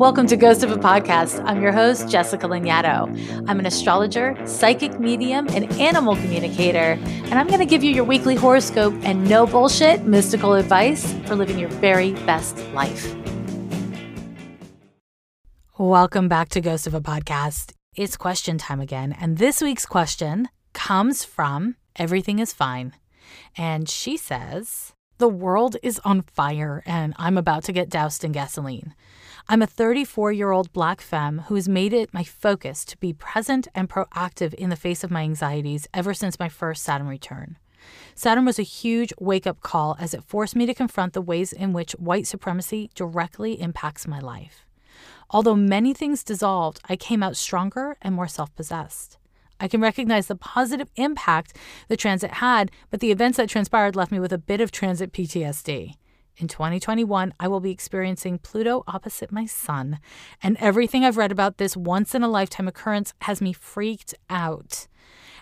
Welcome to Ghost of a Podcast. I'm your host, Jessica Lanyadoo. I'm an astrologer, psychic medium, and animal communicator, and I'm going to give you your weekly horoscope and no bullshit mystical advice for living your very best life. Welcome back to Ghost of a Podcast. It's question time again, and this week's question comes from Everything is Fine. And she says, The world is on fire, and I'm about to get doused in gasoline. I'm a 34 year old black femme who has made it my focus to be present and proactive in the face of my anxieties ever since my first Saturn return. Saturn was a huge wake up call as it forced me to confront the ways in which white supremacy directly impacts my life. Although many things dissolved, I came out stronger and more self possessed. I can recognize the positive impact the transit had, but the events that transpired left me with a bit of transit PTSD. In 2021, I will be experiencing Pluto opposite my sun, and everything I've read about this once in a lifetime occurrence has me freaked out.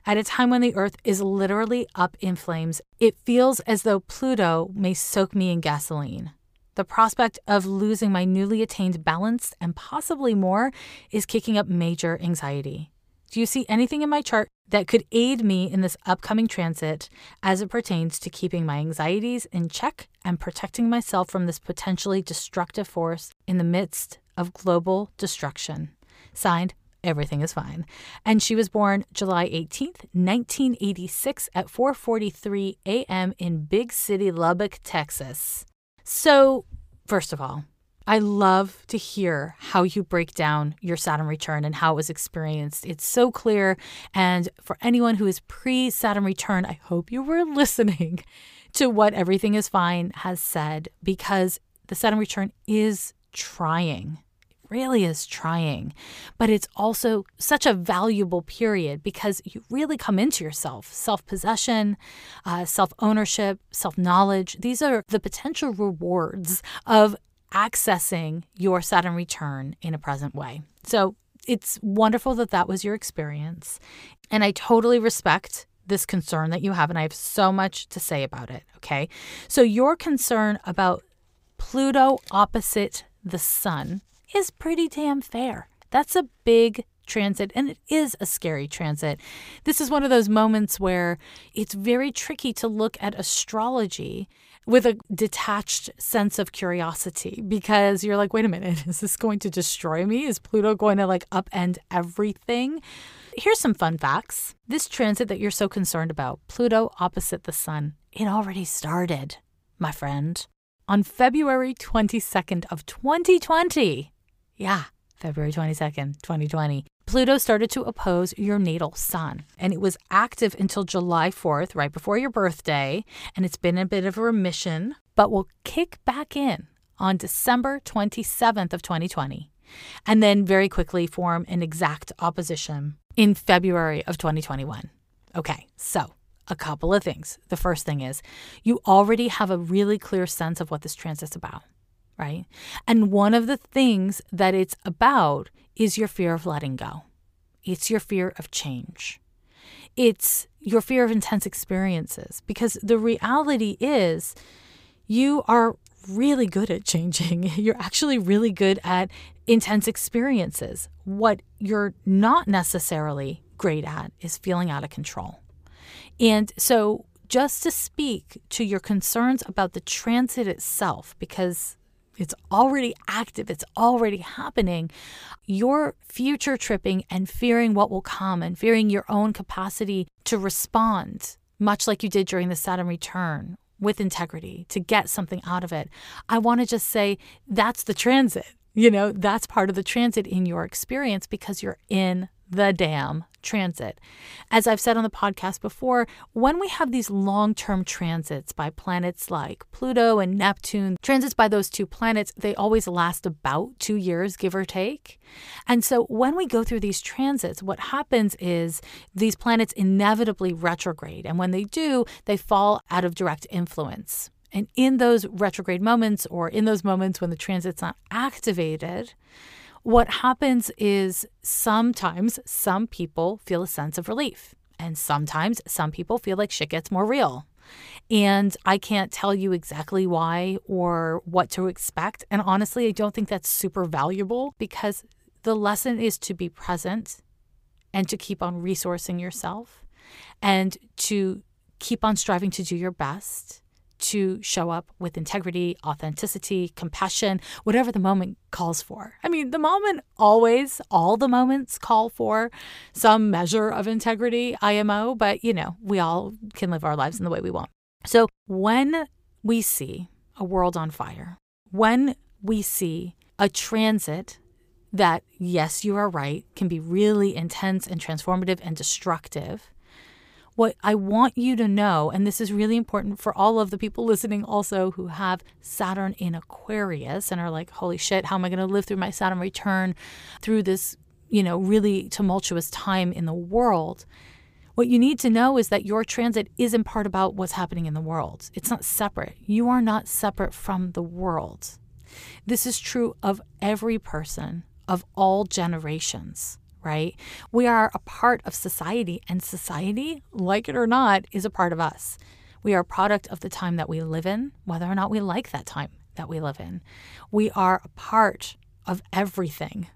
At a time when the Earth is literally up in flames, it feels as though Pluto may soak me in gasoline. The prospect of losing my newly attained balance and possibly more is kicking up major anxiety. Do you see anything in my chart that could aid me in this upcoming transit as it pertains to keeping my anxieties in check and protecting myself from this potentially destructive force in the midst of global destruction? Signed, everything is fine. And she was born July 18th, 1986 at 4:43 a.m. in Big City Lubbock, Texas. So, first of all, I love to hear how you break down your Saturn return and how it was experienced. It's so clear. And for anyone who is pre Saturn return, I hope you were listening to what Everything is Fine has said because the Saturn return is trying. It really is trying. But it's also such a valuable period because you really come into yourself self possession, uh, self ownership, self knowledge. These are the potential rewards of accessing your Saturn return in a present way. So it's wonderful that that was your experience. And I totally respect this concern that you have, and I have so much to say about it. Okay. So your concern about Pluto opposite the sun is pretty damn fair. That's a big transit, and it is a scary transit. This is one of those moments where it's very tricky to look at astrology with a detached sense of curiosity because you're like, wait a minute, is this going to destroy me? Is Pluto going to like upend everything? Here's some fun facts. This transit that you're so concerned about, Pluto opposite the sun, it already started, my friend, on February 22nd of 2020. Yeah, February 22nd, 2020. Pluto started to oppose your natal sun, and it was active until July 4th, right before your birthday, and it's been a bit of a remission, but will kick back in on December 27th of 2020, and then very quickly form an exact opposition in February of 2021. Okay, so a couple of things. The first thing is you already have a really clear sense of what this transit's about, right? And one of the things that it's about is your fear of letting go. It's your fear of change. It's your fear of intense experiences because the reality is you are really good at changing. You're actually really good at intense experiences. What you're not necessarily great at is feeling out of control. And so, just to speak to your concerns about the transit itself, because it's already active, it's already happening. You're future tripping and fearing what will come and fearing your own capacity to respond, much like you did during the Saturn return with integrity to get something out of it. I want to just say that's the transit. You know, that's part of the transit in your experience because you're in the damn transit. As I've said on the podcast before, when we have these long term transits by planets like Pluto and Neptune, transits by those two planets, they always last about two years, give or take. And so when we go through these transits, what happens is these planets inevitably retrograde. And when they do, they fall out of direct influence. And in those retrograde moments, or in those moments when the transit's not activated, what happens is sometimes some people feel a sense of relief, and sometimes some people feel like shit gets more real. And I can't tell you exactly why or what to expect. And honestly, I don't think that's super valuable because the lesson is to be present and to keep on resourcing yourself and to keep on striving to do your best to show up with integrity, authenticity, compassion, whatever the moment calls for. I mean, the moment always, all the moments call for some measure of integrity, IMO, but you know, we all can live our lives in the way we want. So when we see a world on fire, when we see a transit that, yes, you are right, can be really intense and transformative and destructive what I want you to know, and this is really important for all of the people listening also who have Saturn in Aquarius and are like, holy shit, how am I going to live through my Saturn return through this, you know, really tumultuous time in the world? What you need to know is that your transit isn't part about what's happening in the world. It's not separate. You are not separate from the world. This is true of every person of all generations right? We are a part of society, and society, like it or not, is a part of us. We are a product of the time that we live in, whether or not we like that time that we live in. We are a part of everything,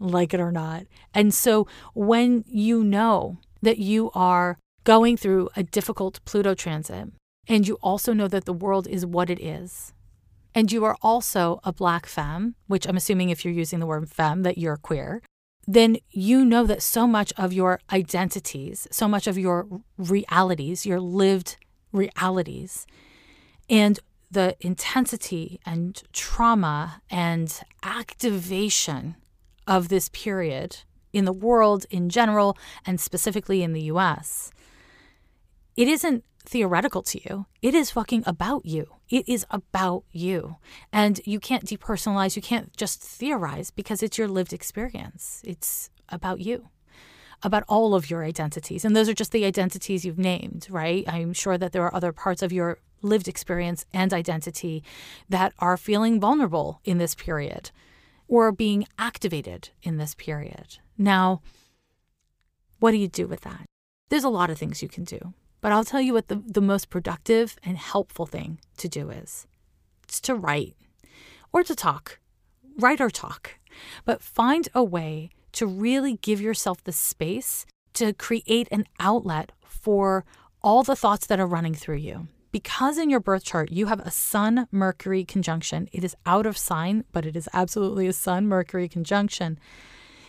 like it or not. And so when you know that you are going through a difficult Pluto transit, and you also know that the world is what it is, and you are also a black femme, which I'm assuming if you're using the word femme that you're queer, then you know that so much of your identities, so much of your realities, your lived realities, and the intensity and trauma and activation of this period in the world in general and specifically in the US, it isn't theoretical to you. It is fucking about you. It is about you. And you can't depersonalize, you can't just theorize because it's your lived experience. It's about you, about all of your identities. And those are just the identities you've named, right? I'm sure that there are other parts of your lived experience and identity that are feeling vulnerable in this period or being activated in this period. Now, what do you do with that? There's a lot of things you can do. But I'll tell you what the, the most productive and helpful thing to do is it's to write or to talk, write or talk, but find a way to really give yourself the space to create an outlet for all the thoughts that are running through you. Because in your birth chart, you have a Sun Mercury conjunction. It is out of sign, but it is absolutely a Sun Mercury conjunction.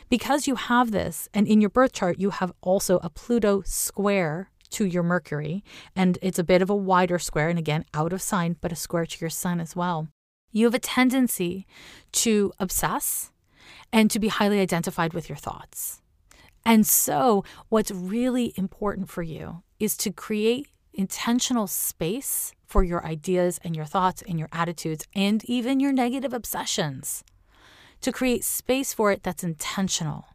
Because you have this, and in your birth chart, you have also a Pluto square to your Mercury, and it's a bit of a wider square, and again, out of sign, but a square to your Sun as well. You have a tendency to obsess and to be highly identified with your thoughts. And so, what's really important for you is to create intentional space for your ideas and your thoughts and your attitudes and even your negative obsessions. To create space for it that's intentional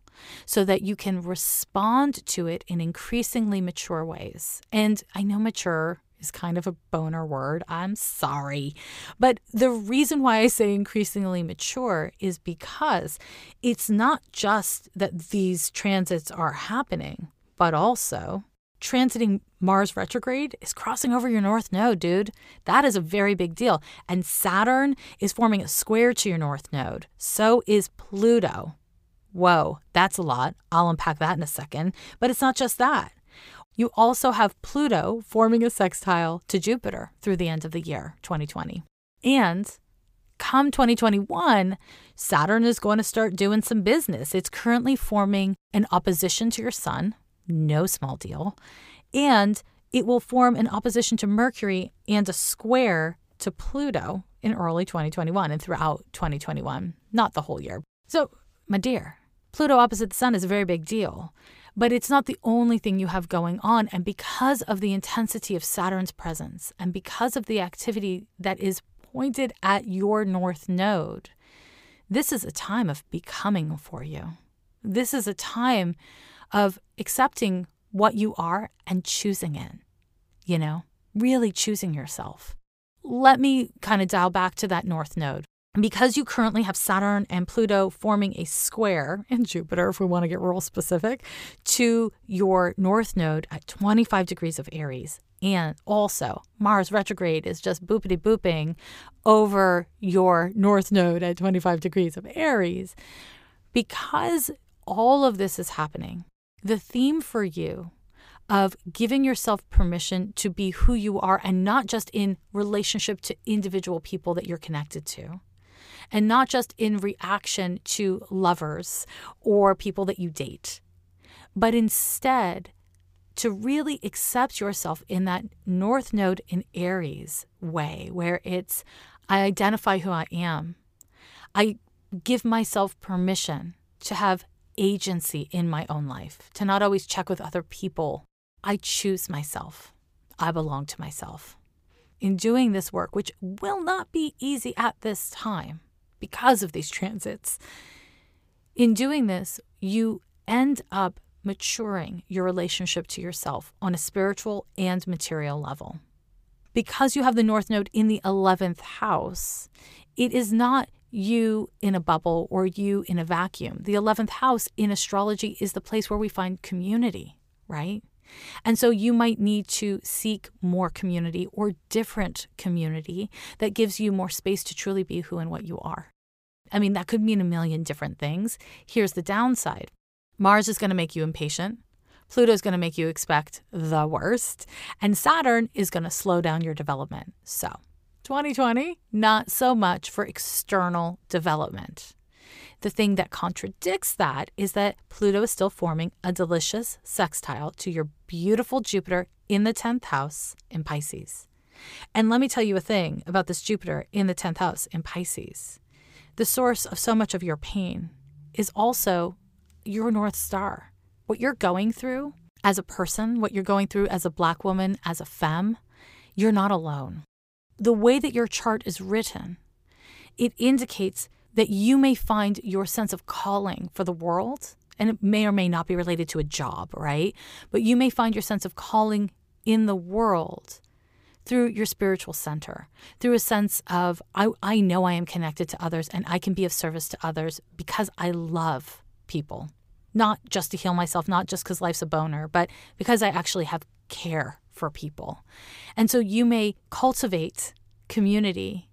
so that you can respond to it in increasingly mature ways. And I know mature is kind of a boner word. I'm sorry. But the reason why I say increasingly mature is because it's not just that these transits are happening, but also transiting Mars retrograde is crossing over your north node, dude. That is a very big deal. And Saturn is forming a square to your north node. So is Pluto. Whoa, that's a lot. I'll unpack that in a second. But it's not just that. You also have Pluto forming a sextile to Jupiter through the end of the year, 2020. And come 2021, Saturn is going to start doing some business. It's currently forming an opposition to your Sun, no small deal. And it will form an opposition to Mercury and a square to Pluto in early 2021 and throughout 2021, not the whole year. So, my dear, Pluto opposite the sun is a very big deal, but it's not the only thing you have going on. And because of the intensity of Saturn's presence and because of the activity that is pointed at your north node, this is a time of becoming for you. This is a time of accepting what you are and choosing it, you know, really choosing yourself. Let me kind of dial back to that north node. Because you currently have Saturn and Pluto forming a square in Jupiter, if we want to get real specific, to your north node at 25 degrees of Aries. And also, Mars retrograde is just boopity booping over your north node at 25 degrees of Aries. Because all of this is happening, the theme for you of giving yourself permission to be who you are and not just in relationship to individual people that you're connected to and not just in reaction to lovers or people that you date, but instead to really accept yourself in that North Node in Aries way, where it's, I identify who I am. I give myself permission to have agency in my own life, to not always check with other people. I choose myself. I belong to myself. In doing this work, which will not be easy at this time, because of these transits. In doing this, you end up maturing your relationship to yourself on a spiritual and material level. Because you have the North Node in the 11th house, it is not you in a bubble or you in a vacuum. The 11th house in astrology is the place where we find community, right? And so you might need to seek more community or different community that gives you more space to truly be who and what you are. I mean, that could mean a million different things. Here's the downside Mars is going to make you impatient. Pluto is going to make you expect the worst. And Saturn is going to slow down your development. So, 2020, not so much for external development. The thing that contradicts that is that Pluto is still forming a delicious sextile to your beautiful Jupiter in the 10th house in Pisces. And let me tell you a thing about this Jupiter in the 10th house in Pisces. The source of so much of your pain is also your North Star. What you're going through as a person, what you're going through as a Black woman, as a femme, you're not alone. The way that your chart is written, it indicates that you may find your sense of calling for the world, and it may or may not be related to a job, right? But you may find your sense of calling in the world through your spiritual center, through a sense of, I, I know I am connected to others and I can be of service to others because I love people. Not just to heal myself, not just because life's a boner, but because I actually have care for people. And so you may cultivate community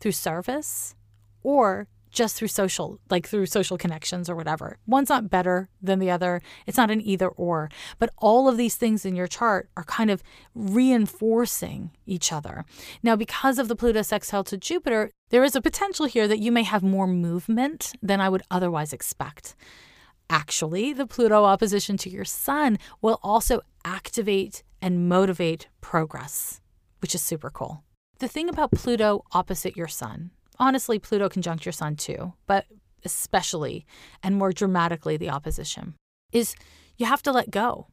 through service or just through social, like through social connections or whatever. One's not better than the other. It's not an either or. But all of these things in your chart are kind of reinforcing each other. Now, because of the Pluto sextile to Jupiter, there is a potential here that you may have more movement than I would otherwise expect. Actually, the Pluto opposition to your Sun will also activate and motivate progress, which is super cool. The thing about Pluto opposite your Sun honestly, Pluto conjunct your sun too, but especially and more dramatically the opposition, is you have to let go.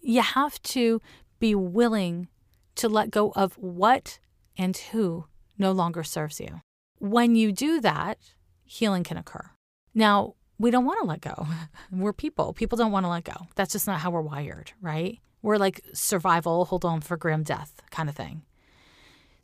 You have to be willing to let go of what and who no longer serves you. When you do that, healing can occur. Now, we don't want to let go. We're people. People don't want to let go. That's just not how we're wired, right? We're like survival, hold on for grim death kind of thing.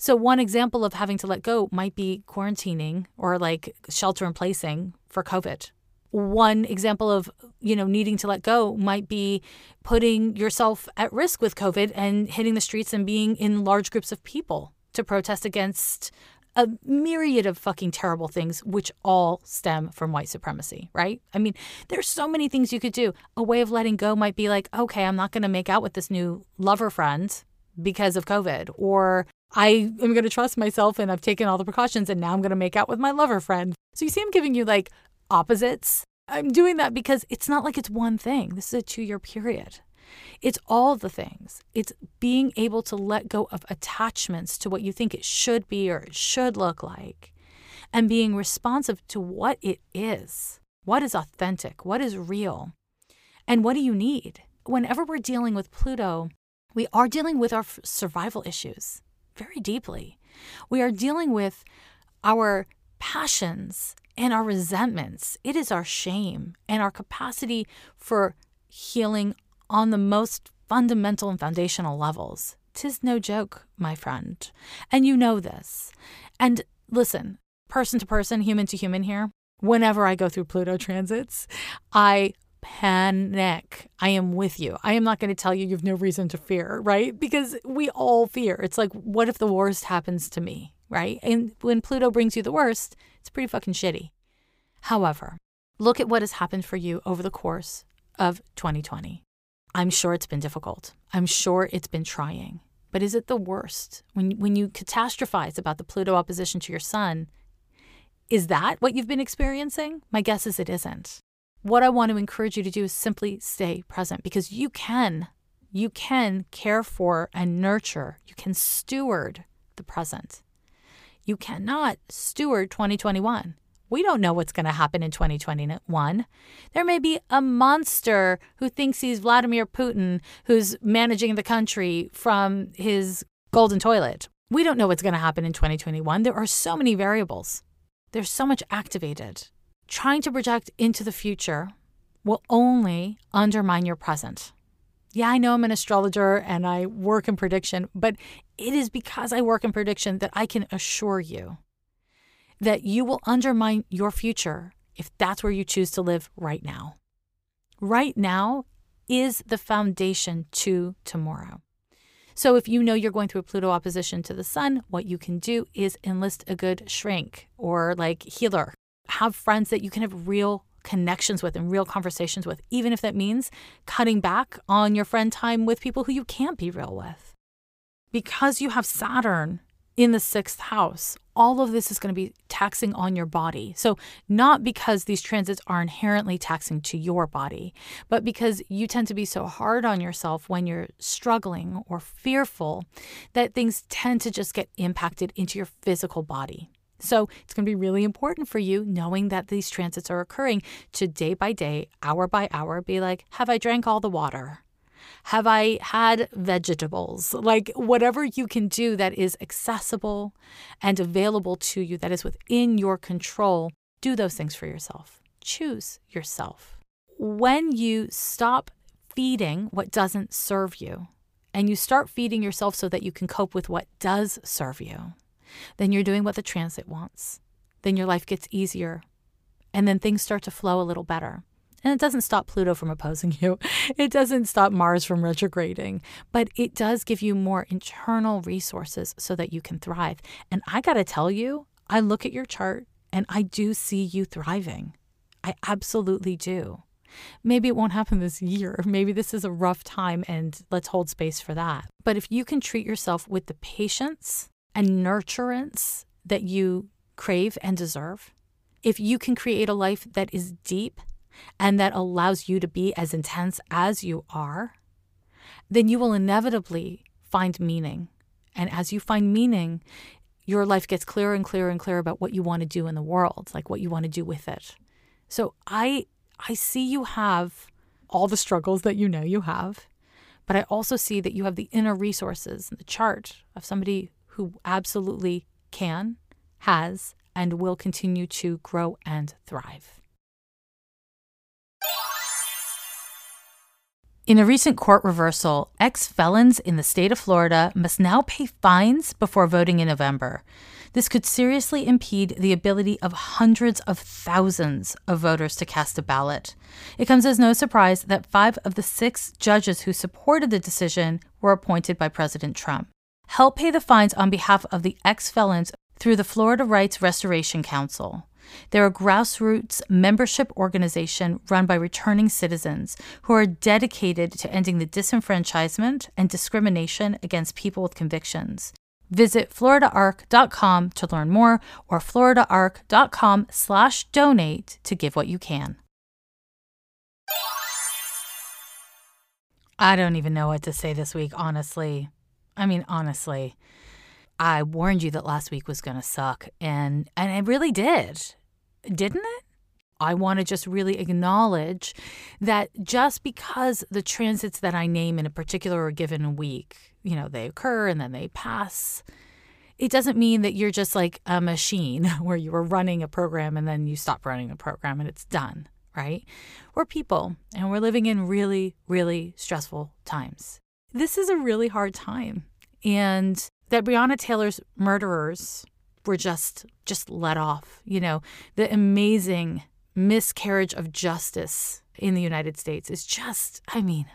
So, one example of having to let go might be quarantining or like shelter in placing for COVID. One example of, you know, needing to let go might be putting yourself at risk with COVID and hitting the streets and being in large groups of people to protest against a myriad of fucking terrible things, which all stem from white supremacy, right? I mean, there's so many things you could do. A way of letting go might be like, okay, I'm not going to make out with this new lover friend because of COVID, or I am going to trust myself and I've taken all the precautions and now I'm going to make out with my lover friend. So you see, I'm giving you like opposites. I'm doing that because it's not like it's one thing. This is a two year period. It's all the things. It's being able to let go of attachments to what you think it should be or it should look like and being responsive to what it is. What is authentic? What is real? And what do you need? Whenever we're dealing with Pluto, we are dealing with our survival issues very deeply. We are dealing with our passions and our resentments. It is our shame and our capacity for healing on the most fundamental and foundational levels. Tis no joke, my friend. And you know this. And listen, person to person, human to human here, whenever I go through Pluto transits, I panic. I am with you. I am not going to tell you you have no reason to fear, right? Because we all fear. It's like, what if the worst happens to me, right? And when Pluto brings you the worst, it's pretty fucking shitty. However, look at what has happened for you over the course of 2020. I'm sure it's been difficult. I'm sure it's been trying. But is it the worst? When, when you catastrophize about the Pluto opposition to your sun, is that what you've been experiencing? My guess is it isn't. What I want to encourage you to do is simply stay present because you can. You can care for and nurture, you can steward the present. You cannot steward 2021. We don't know what's going to happen in 2021. There may be a monster who thinks he's Vladimir Putin who's managing the country from his golden toilet. We don't know what's going to happen in 2021. There are so many variables. There's so much activated. Trying to project into the future will only undermine your present. Yeah, I know I'm an astrologer and I work in prediction, but it is because I work in prediction that I can assure you that you will undermine your future if that's where you choose to live right now. Right now is the foundation to tomorrow. So if you know you're going through a Pluto opposition to the sun, what you can do is enlist a good shrink or like healer. Have friends that you can have real connections with and real conversations with, even if that means cutting back on your friend time with people who you can't be real with. Because you have Saturn in the sixth house, all of this is going to be taxing on your body. So, not because these transits are inherently taxing to your body, but because you tend to be so hard on yourself when you're struggling or fearful that things tend to just get impacted into your physical body. So, it's going to be really important for you, knowing that these transits are occurring, to day by day, hour by hour, be like, Have I drank all the water? Have I had vegetables? Like whatever you can do that is accessible and available to you, that is within your control, do those things for yourself. Choose yourself. When you stop feeding what doesn't serve you and you start feeding yourself so that you can cope with what does serve you, then you're doing what the transit wants. Then your life gets easier and then things start to flow a little better. And it doesn't stop Pluto from opposing you. It doesn't stop Mars from retrograding, but it does give you more internal resources so that you can thrive. And I got to tell you, I look at your chart and I do see you thriving. I absolutely do. Maybe it won't happen this year. Maybe this is a rough time and let's hold space for that. But if you can treat yourself with the patience and nurturance that you crave and deserve, if you can create a life that is deep and that allows you to be as intense as you are, then you will inevitably find meaning. And as you find meaning, your life gets clearer and clearer and clearer about what you want to do in the world, like what you want to do with it. So I I see you have all the struggles that you know you have, but I also see that you have the inner resources and the chart of somebody who absolutely can, has, and will continue to grow and thrive. In a recent court reversal, ex felons in the state of Florida must now pay fines before voting in November. This could seriously impede the ability of hundreds of thousands of voters to cast a ballot. It comes as no surprise that five of the six judges who supported the decision were appointed by President Trump. Help pay the fines on behalf of the ex felons through the Florida Rights Restoration Council. They're a grassroots membership organization run by returning citizens who are dedicated to ending the disenfranchisement and discrimination against people with convictions. Visit floridarrc.com to learn more or floridarrc.com slash donate to give what you can. I don't even know what to say this week, honestly. I mean, honestly. I warned you that last week was going to suck and and it really did didn't it? I want to just really acknowledge that just because the transits that I name in a particular or given week, you know, they occur and then they pass, it doesn't mean that you're just like a machine where you were running a program and then you stop running a program and it's done, right? We're people and we're living in really, really stressful times. This is a really hard time. And that Breonna Taylor's murderers were just just let off. You know, the amazing miscarriage of justice in the United States is just, I mean,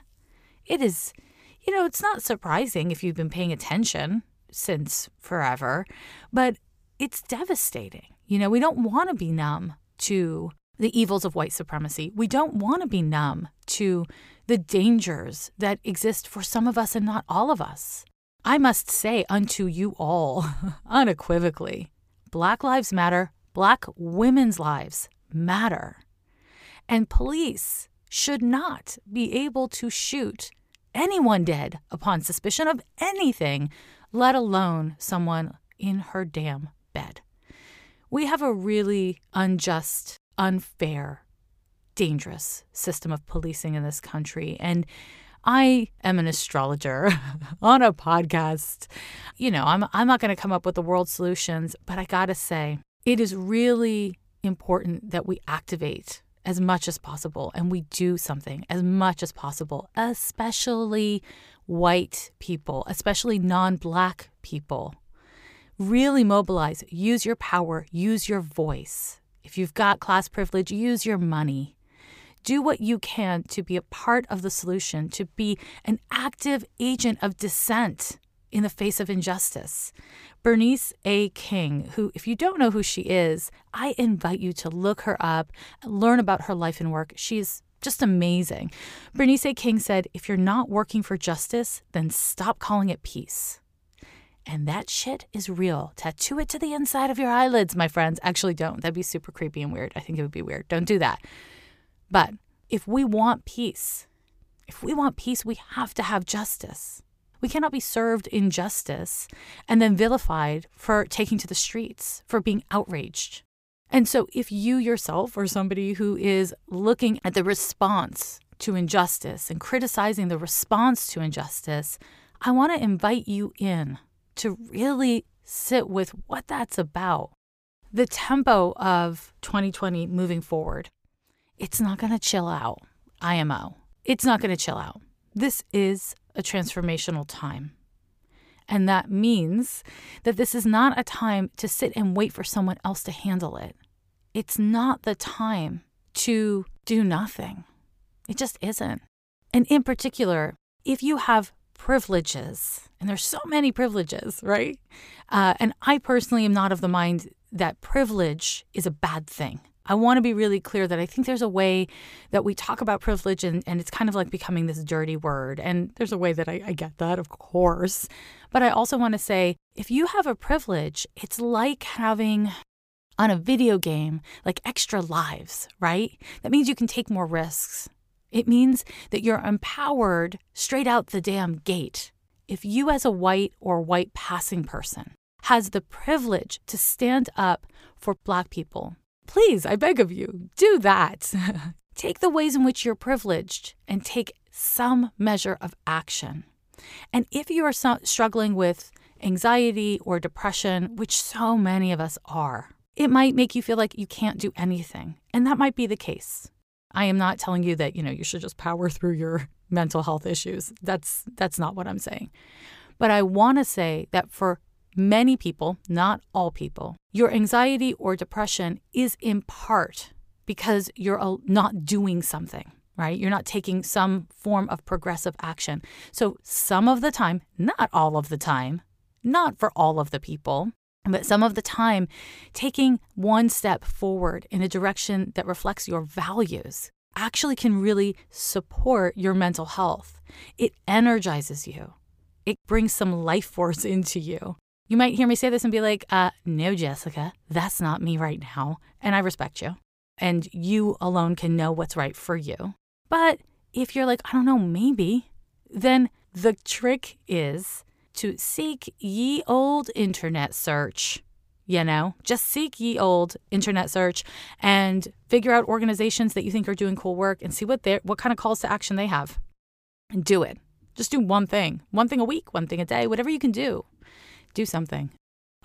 it is, you know, it's not surprising if you've been paying attention since forever, but it's devastating. You know, we don't want to be numb to the evils of white supremacy. We don't want to be numb to the dangers that exist for some of us and not all of us. I must say unto you all, unequivocally, Black Lives Matter, Black women's lives matter. And police should not be able to shoot anyone dead upon suspicion of anything, let alone someone in her damn bed. We have a really unjust, unfair, dangerous system of policing in this country. And I am an astrologer on a podcast. You know, I'm I'm not going to come up with the world solutions, but I got to say, it is really important that we activate as much as possible and we do something as much as possible, especially white people, especially non-black people. Really mobilize, use your power, use your voice. If you've got class privilege, use your money do what you can to be a part of the solution, to be an active agent of dissent in the face of injustice. Bernice A. King, who, if you don't know who she is, I invite you to look her up, learn about her life and work. She's just amazing. Bernice A. King said, If you're not working for justice, then stop calling it peace. And that shit is real. Tattoo it to the inside of your eyelids, my friends. Actually, don't. That'd be super creepy and weird. I think it would be weird. Don't do that. But if we want peace, if we want peace, we have to have justice. We cannot be served injustice and then vilified for taking to the streets, for being outraged. And so, if you yourself or somebody who is looking at the response to injustice and criticizing the response to injustice, I want to invite you in to really sit with what that's about. The tempo of 2020 moving forward it's not going to chill out. IMO. It's not going to chill out. This is a transformational time. And that means that this is not a time to sit and wait for someone else to handle it. It's not the time to do nothing. It just isn't. And in particular, if you have privileges, and there's so many privileges, right? Uh, and I personally am not of the mind that privilege is a bad thing. I want to be really clear that I think there's a way that we talk about privilege and, and it's kind of like becoming this dirty word. And there's a way that I, I get that, of course. But I also want to say if you have a privilege, it's like having on a video game like extra lives, right? That means you can take more risks. It means that you're empowered straight out the damn gate. If you, as a white or white passing person, has the privilege to stand up for Black people, Please, I beg of you, do that. take the ways in which you're privileged and take some measure of action. And if you are struggling with anxiety or depression, which so many of us are, it might make you feel like you can't do anything. And that might be the case. I am not telling you that, you know, you should just power through your mental health issues. That's that's not what I'm saying. But I want to say that for many people, not all people, your anxiety or depression is in part because you're not doing something, right? You're not taking some form of progressive action. So, some of the time, not all of the time, not for all of the people, but some of the time, taking one step forward in a direction that reflects your values actually can really support your mental health. It energizes you, it brings some life force into you. You might hear me say this and be like, uh, no, Jessica, that's not me right now. And I respect you. And you alone can know what's right for you. But if you're like, I don't know, maybe, then the trick is to seek ye old internet search. You know, just seek ye old internet search and figure out organizations that you think are doing cool work and see what they what kind of calls to action they have. And do it. Just do one thing. One thing a week, one thing a day, whatever you can do do something.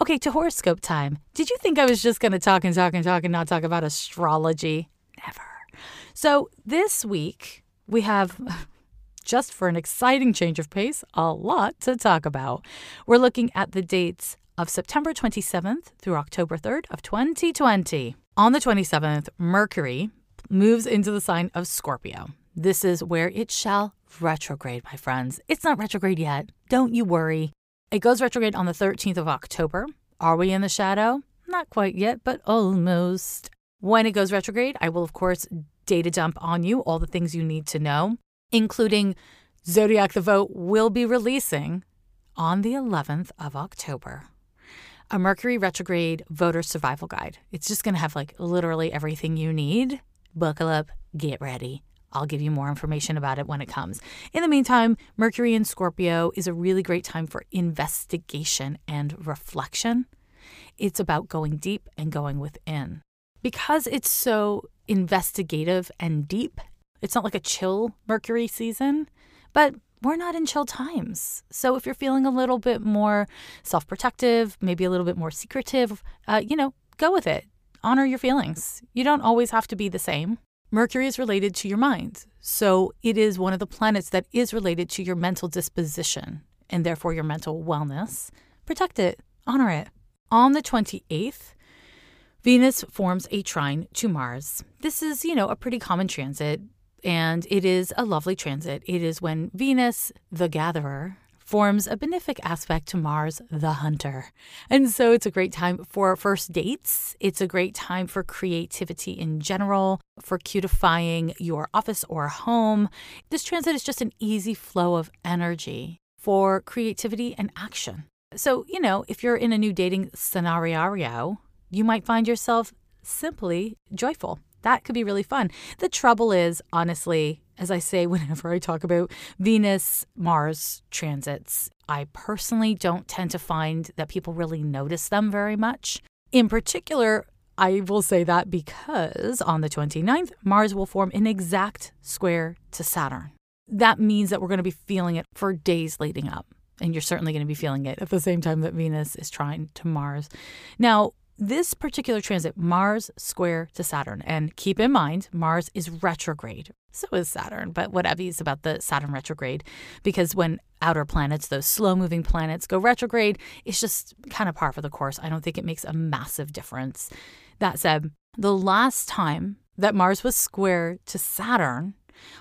Okay, to horoscope time. Did you think I was just going to talk and talk and talk and not talk about astrology? Never. So this week, we have, just for an exciting change of pace, a lot to talk about. We're looking at the dates of September 27th through October 3rd of 2020. On the 27th, Mercury moves into the sign of Scorpio. This is where it shall retrograde, my friends. It's not retrograde yet. Don't you worry. It goes retrograde on the 13th of October. Are we in the shadow? Not quite yet, but almost. When it goes retrograde, I will, of course, data dump on you all the things you need to know, including Zodiac the Vote will be releasing on the 11th of October a Mercury retrograde voter survival guide. It's just going to have like literally everything you need. Buckle up, get ready. I'll give you more information about it when it comes. In the meantime, Mercury in Scorpio is a really great time for investigation and reflection. It's about going deep and going within. Because it's so investigative and deep, it's not like a chill Mercury season, but we're not in chill times. So if you're feeling a little bit more self protective, maybe a little bit more secretive, uh, you know, go with it. Honor your feelings. You don't always have to be the same. Mercury is related to your mind. So it is one of the planets that is related to your mental disposition and therefore your mental wellness. Protect it, honor it. On the 28th, Venus forms a trine to Mars. This is, you know, a pretty common transit and it is a lovely transit. It is when Venus, the gatherer, forms a benefic aspect to Mars, the hunter. And so it's a great time for first dates. It's a great time for creativity in general, for cutifying your office or home. This transit is just an easy flow of energy for creativity and action. So, you know, if you're in a new dating scenario, you might find yourself simply joyful that could be really fun. The trouble is, honestly, as I say whenever I talk about Venus Mars transits, I personally don't tend to find that people really notice them very much. In particular, I will say that because on the 29th, Mars will form an exact square to Saturn. That means that we're going to be feeling it for days leading up. And you're certainly going to be feeling it at the same time that Venus is trying to Mars. Now, this particular transit, Mars square to Saturn, and keep in mind, Mars is retrograde. So is Saturn, but whatever is about the Saturn retrograde, because when outer planets, those slow moving planets, go retrograde, it's just kind of par for the course. I don't think it makes a massive difference. That said, the last time that Mars was square to Saturn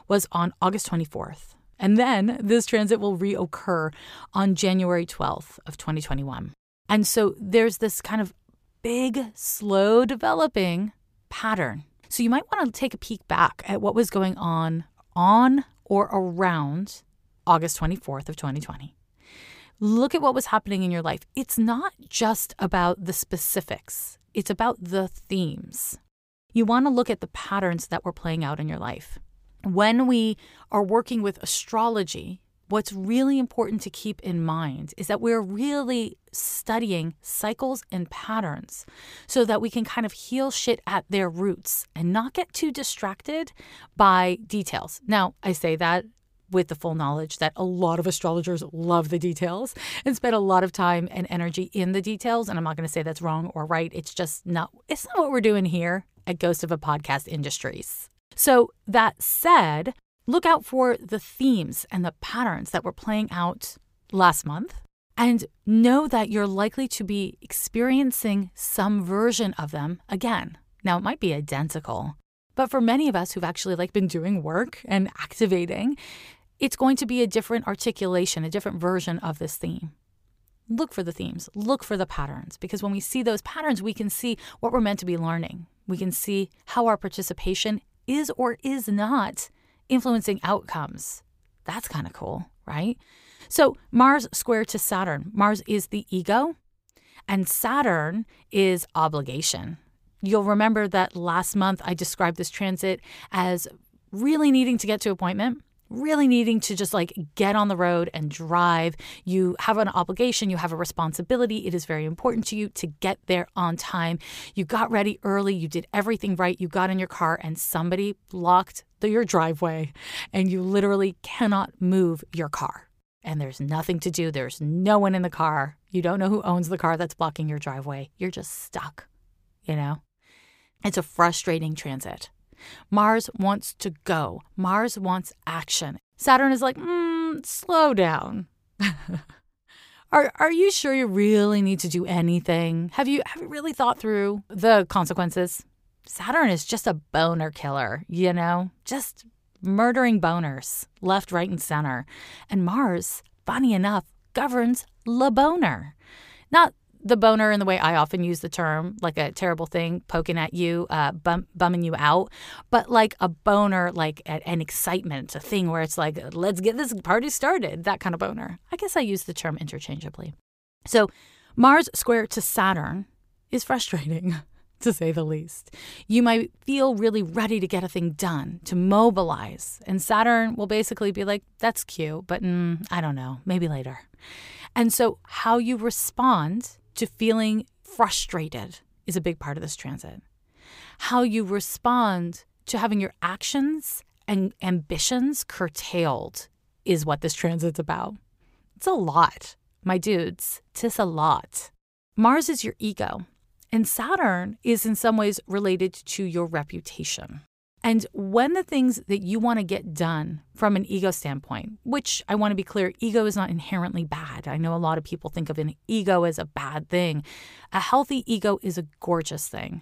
was on August 24th. And then this transit will reoccur on January 12th of 2021. And so there's this kind of big, slow developing pattern. So you might want to take a peek back at what was going on on or around August 24th of 2020. Look at what was happening in your life. It's not just about the specifics. It's about the themes. You want to look at the patterns that were playing out in your life. When we are working with astrology, what's really important to keep in mind is that we're really studying cycles and patterns so that we can kind of heal shit at their roots and not get too distracted by details. Now, I say that with the full knowledge that a lot of astrologers love the details and spend a lot of time and energy in the details and I'm not going to say that's wrong or right. It's just not it's not what we're doing here at Ghost of a Podcast Industries. So, that said, Look out for the themes and the patterns that were playing out last month and know that you're likely to be experiencing some version of them again. Now, it might be identical, but for many of us who've actually like been doing work and activating, it's going to be a different articulation, a different version of this theme. Look for the themes, look for the patterns, because when we see those patterns, we can see what we're meant to be learning. We can see how our participation is or is not influencing outcomes. That's kind of cool, right? So, Mars square to Saturn. Mars is the ego, and Saturn is obligation. You'll remember that last month I described this transit as really needing to get to appointment really needing to just like get on the road and drive. You have an obligation, you have a responsibility. It is very important to you to get there on time. You got ready early, you did everything right. You got in your car and somebody blocked the, your driveway and you literally cannot move your car. And there's nothing to do. There's no one in the car. You don't know who owns the car that's blocking your driveway. You're just stuck, you know? It's a frustrating transit. Mars wants to go. Mars wants action. Saturn is like, mm, slow down. Are are you sure you really need to do anything? Have you have you really thought through the consequences? Saturn is just a boner killer, you know? Just murdering boners left, right, and center. And Mars, funny enough, governs the boner. Not the boner in the way I often use the term, like a terrible thing poking at you, uh, bum, bumming you out, but like a boner, like an excitement, a thing where it's like, let's get this party started, that kind of boner. I guess I use the term interchangeably. So, Mars square to Saturn is frustrating. to say the least. You might feel really ready to get a thing done, to mobilize, and Saturn will basically be like, that's cute, but mm, I don't know, maybe later. And so, how you respond to feeling frustrated is a big part of this transit. How you respond to having your actions and ambitions curtailed is what this transit's about. It's a lot, my dudes. Tis a lot. Mars is your ego. And Saturn is in some ways related to your reputation. And when the things that you want to get done from an ego standpoint, which I want to be clear, ego is not inherently bad. I know a lot of people think of an ego as a bad thing. A healthy ego is a gorgeous thing.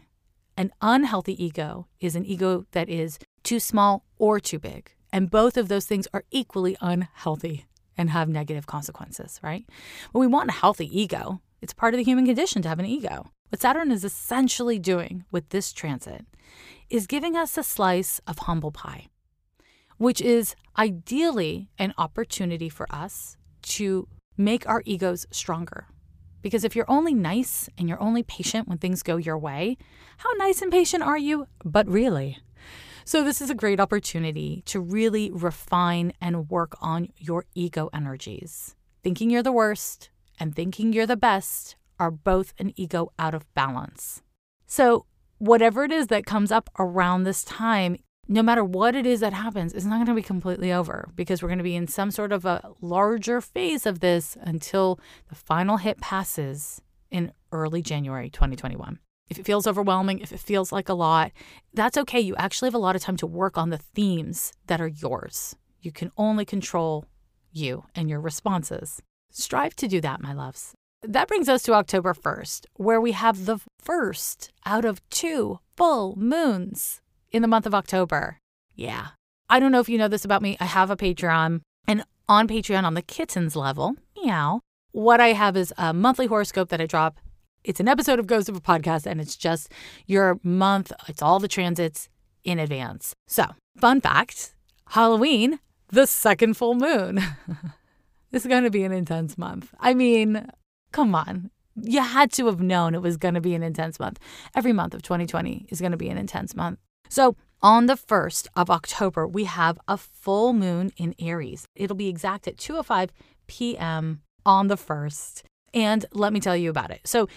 An unhealthy ego is an ego that is too small or too big. And both of those things are equally unhealthy and have negative consequences, right? But we want a healthy ego. It's part of the human condition to have an ego. What Saturn is essentially doing with this transit is giving us a slice of humble pie, which is ideally an opportunity for us to make our egos stronger. Because if you're only nice and you're only patient when things go your way, how nice and patient are you? But really. So, this is a great opportunity to really refine and work on your ego energies. Thinking you're the worst and thinking you're the best are both an ego out of balance. So, whatever it is that comes up around this time, no matter what it is that happens, it's not going to be completely over because we're going to be in some sort of a larger phase of this until the final hit passes in early January 2021. If it feels overwhelming, if it feels like a lot, that's okay. You actually have a lot of time to work on the themes that are yours. You can only control you and your responses. Strive to do that, my loves. That brings us to October 1st, where we have the first out of two full moons in the month of October. Yeah. I don't know if you know this about me. I have a Patreon, and on Patreon, on the kittens level, meow, what I have is a monthly horoscope that I drop. It's an episode of Ghost of a Podcast, and it's just your month, it's all the transits in advance. So, fun fact Halloween, the second full moon. This is going to be an intense month. I mean, Come on. You had to have known it was going to be an intense month. Every month of 2020 is going to be an intense month. So, on the 1st of October, we have a full moon in Aries. It'll be exact at 2:05 p.m. on the 1st. And let me tell you about it. So,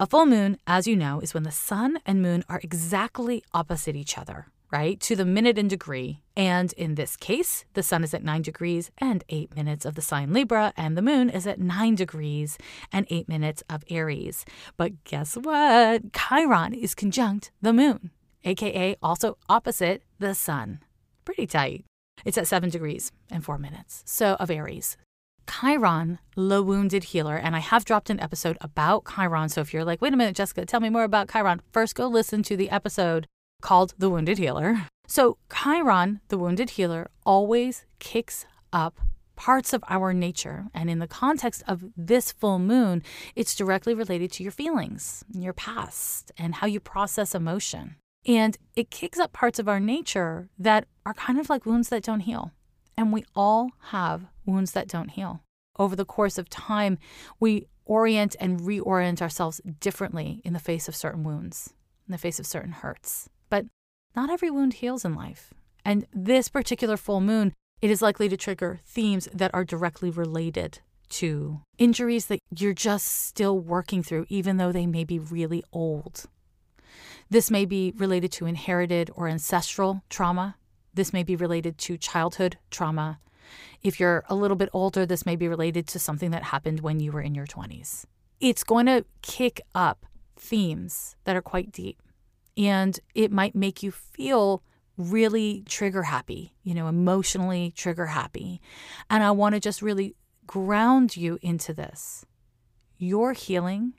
a full moon, as you know, is when the sun and moon are exactly opposite each other right, to the minute and degree. And in this case, the sun is at 9 degrees and 8 minutes of the sign Libra, and the moon is at 9 degrees and 8 minutes of Aries. But guess what? Chiron is conjunct the moon, aka also opposite the sun. Pretty tight. It's at 7 degrees and 4 minutes. So, of Aries. Chiron, the wounded healer. And I have dropped an episode about Chiron. So if you're like, wait a minute, Jessica, tell me more about Chiron, first go listen to the episode called the Wounded Healer. So, Chiron, the Wounded Healer, always kicks up parts of our nature. And in the context of this full moon, it's directly related to your feelings, your past, and how you process emotion. And it kicks up parts of our nature that are kind of like wounds that don't heal. And we all have wounds that don't heal. Over the course of time, we orient and reorient ourselves differently in the face of certain wounds, in the face of certain hurts. Not every wound heals in life. And this particular full moon, it is likely to trigger themes that are directly related to injuries that you're just still working through, even though they may be really old. This may be related to inherited or ancestral trauma. This may be related to childhood trauma. If you're a little bit older, this may be related to something that happened when you were in your 20s. It's going to kick up themes that are quite deep and it might make you feel really trigger happy, you know, emotionally trigger happy. And I want to just really ground you into this. Your healing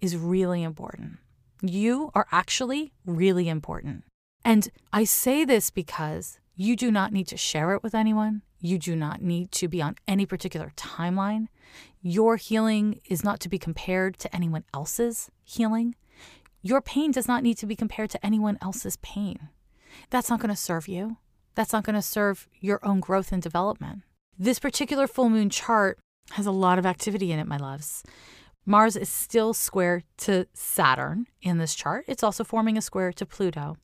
is really important. You are actually really important. And I say this because you do not need to share it with anyone. You do not need to be on any particular timeline. Your healing is not to be compared to anyone else's healing. Your pain does not need to be compared to anyone else's pain. That's not going to serve you. That's not going to serve your own growth and development. This particular full moon chart has a lot of activity in it, my loves. Mars is still square to Saturn in this chart. It's also forming a square to Pluto.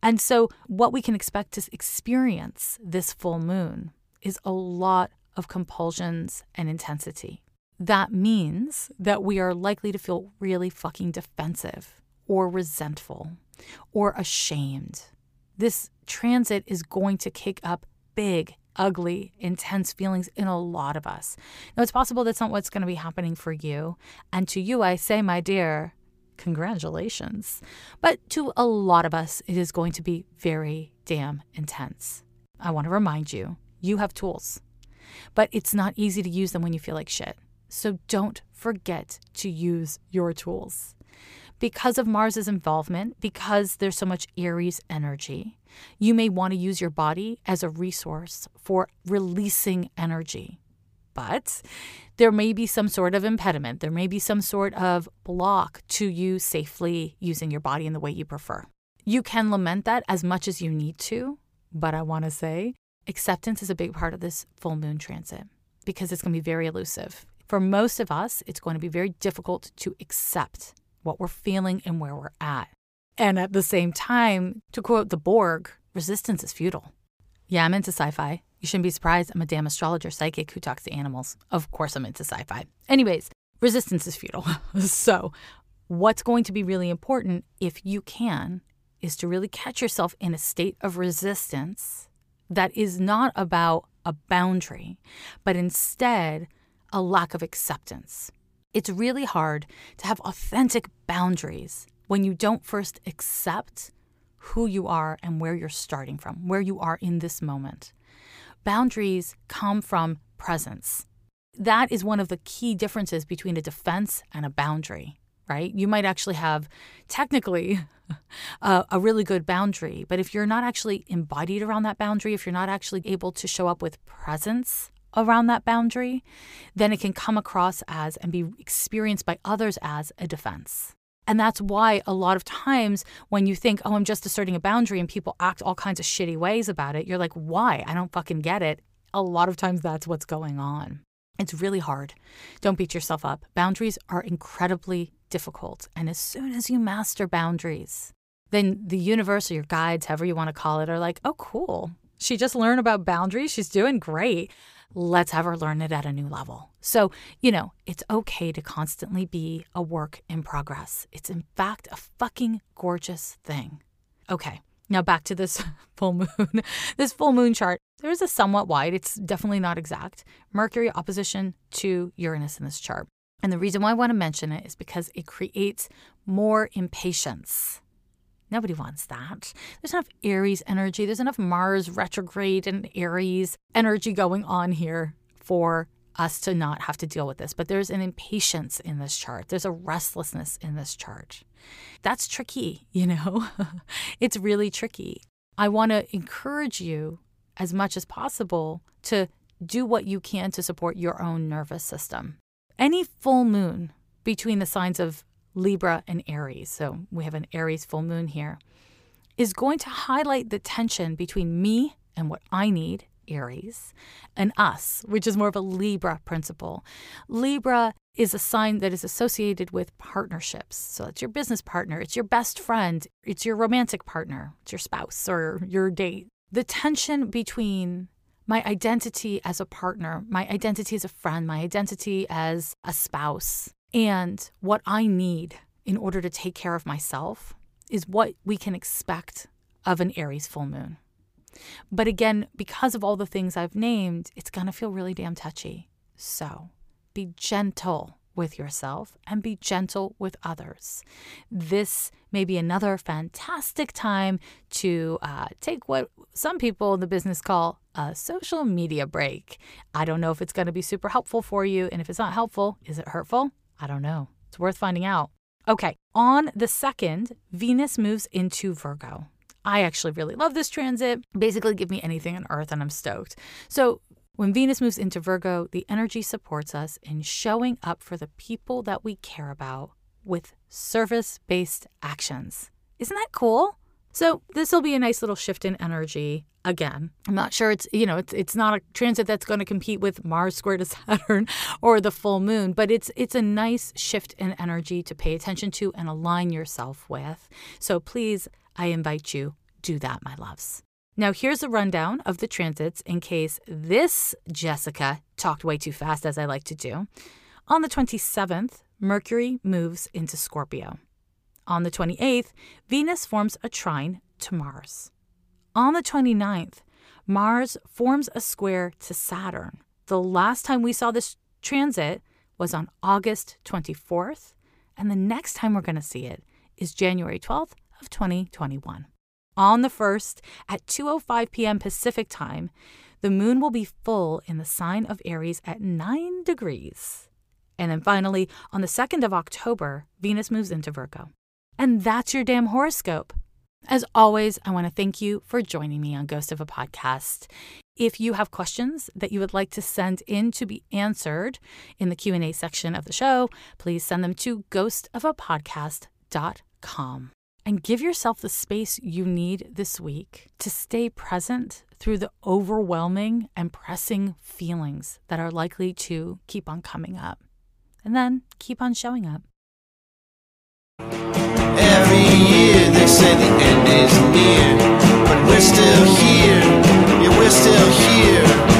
And so, what we can expect to experience this full moon is a lot of compulsions and intensity. That means that we are likely to feel really fucking defensive or resentful or ashamed. This transit is going to kick up big ugly, intense feelings in a lot of us. Now, it's possible that's not what's going to be happening for you. And to you, I say, my dear, congratulations. But to a lot of us, it is going to be very damn intense. I want to remind you you have tools, but it's not easy to use them when you feel like shit. So don't forget to use your tools because of Mars's involvement, because there's so much Aries energy, you may want to use your body as a resource for releasing energy. But there may be some sort of impediment. There may be some sort of block to you safely using your body in the way you prefer. You can lament that as much as you need to, but I want to say acceptance is a big part of this full moon transit because it's going to be very elusive. For most of us, it's going to be very difficult to accept what we're feeling and where we're at. And at the same time, to quote the Borg, resistance is futile. Yeah, I'm into sci fi. You shouldn't be surprised. I'm a damn astrologer psychic who talks to animals. Of course, I'm into sci fi. Anyways, resistance is futile. so, what's going to be really important, if you can, is to really catch yourself in a state of resistance that is not about a boundary, but instead a lack of acceptance. It's really hard to have authentic boundaries when you don't first accept who you are and where you're starting from, where you are in this moment. Boundaries come from presence. That is one of the key differences between a defense and a boundary, right? You might actually have technically a, a, really good boundary, but if you're not actually embodied around that boundary, if you're not actually able to show up with presence around that boundary, then it can come across as and be experienced by others as a defense. And that's why a lot of times when you think, oh, I'm just asserting a boundary and people act all kinds of shitty ways about it, you're like, why? I don't fucking get it. A lot of times that's what's going on. It's really hard. Don't beat yourself up. Boundaries are incredibly difficult. And as soon as you master boundaries, then the universe or your guides, however you want to call it, are like, oh, cool. She just learned about boundaries. She's doing great let's have her learn it at a new level. So, you know, it's okay to constantly be a work in progress. It's in fact a fucking gorgeous thing. Okay, now back to this full moon. this full moon chart, there is a somewhat wide, it's definitely not exact, Mercury opposition to Uranus in this chart. And the reason why I want to mention it is because it creates more impatience Nobody wants that. There's enough Aries energy, there's enough Mars retrograde and Aries energy going on here for us to not have to deal with this. But there's an impatience in this chart, there's a restlessness in this chart. That's tricky, you know? it's really tricky. I want to encourage you as much as possible to do what you can to support your own nervous system. Any full moon between the signs of Libra, and Aries, so we have an Aries full moon here, is going to highlight the tension between me and what I need, Aries, and us, which is more of a Libra principle. Libra is a sign that is associated with partnerships. So it's your business partner, it's your best friend, it's your romantic partner, it's your spouse or your date. The tension between my identity as a partner, my identity as a friend, my identity as a spouse, and what I need in order to take care of myself is what we can expect of an Aries full moon. But again, because of all the things I've named, it's going to feel really damn touchy. So be gentle with yourself and be gentle with others. This may be another fantastic time to uh, take what some people in the business call a social media break. I don't know if it's going to be super helpful for you. And if it's not helpful, is it hurtful? I don't know. It's worth finding out. Okay, on the second, Venus moves into Virgo. I actually really love this transit. Basically, give me anything on Earth and I'm stoked. So, when Venus moves into Virgo, the energy supports us in showing up for the people that we care about with service based actions. Isn't that cool? So this will be a nice little shift in energy again. I'm not sure it's you know it's it's not a transit that's going to compete with Mars square to Saturn or the full moon, but it's it's a nice shift in energy to pay attention to and align yourself with. So please, I invite you do that, my loves. Now, here's a rundown of the transits in case this Jessica talked way too fast, as I like to do. On the 27th, Mercury moves into Scorpio. On the 28th, Venus forms a trine to Mars. On the 29th, Mars forms a square to Saturn. The last time we saw this transit was on August 24th, and the next time we're going to see it is January 12th of 2021. On the 1st at 2:05 p.m. Pacific time, the moon will be full in the sign of Aries at 9 degrees. And then finally, on the 2nd of October, Venus moves into Virgo. And that's your damn horoscope. As always, I want to thank you for joining me on Ghost of a Podcast. If you have questions that you would like to send in to be answered in the Q&A section of the show, please send them to ghostofapodcast.com and give yourself the space you need this week to stay present through the overwhelming and pressing feelings that are likely to keep on coming up. And then keep on showing up say the end is near, but we're still here. Yeah, we're still here.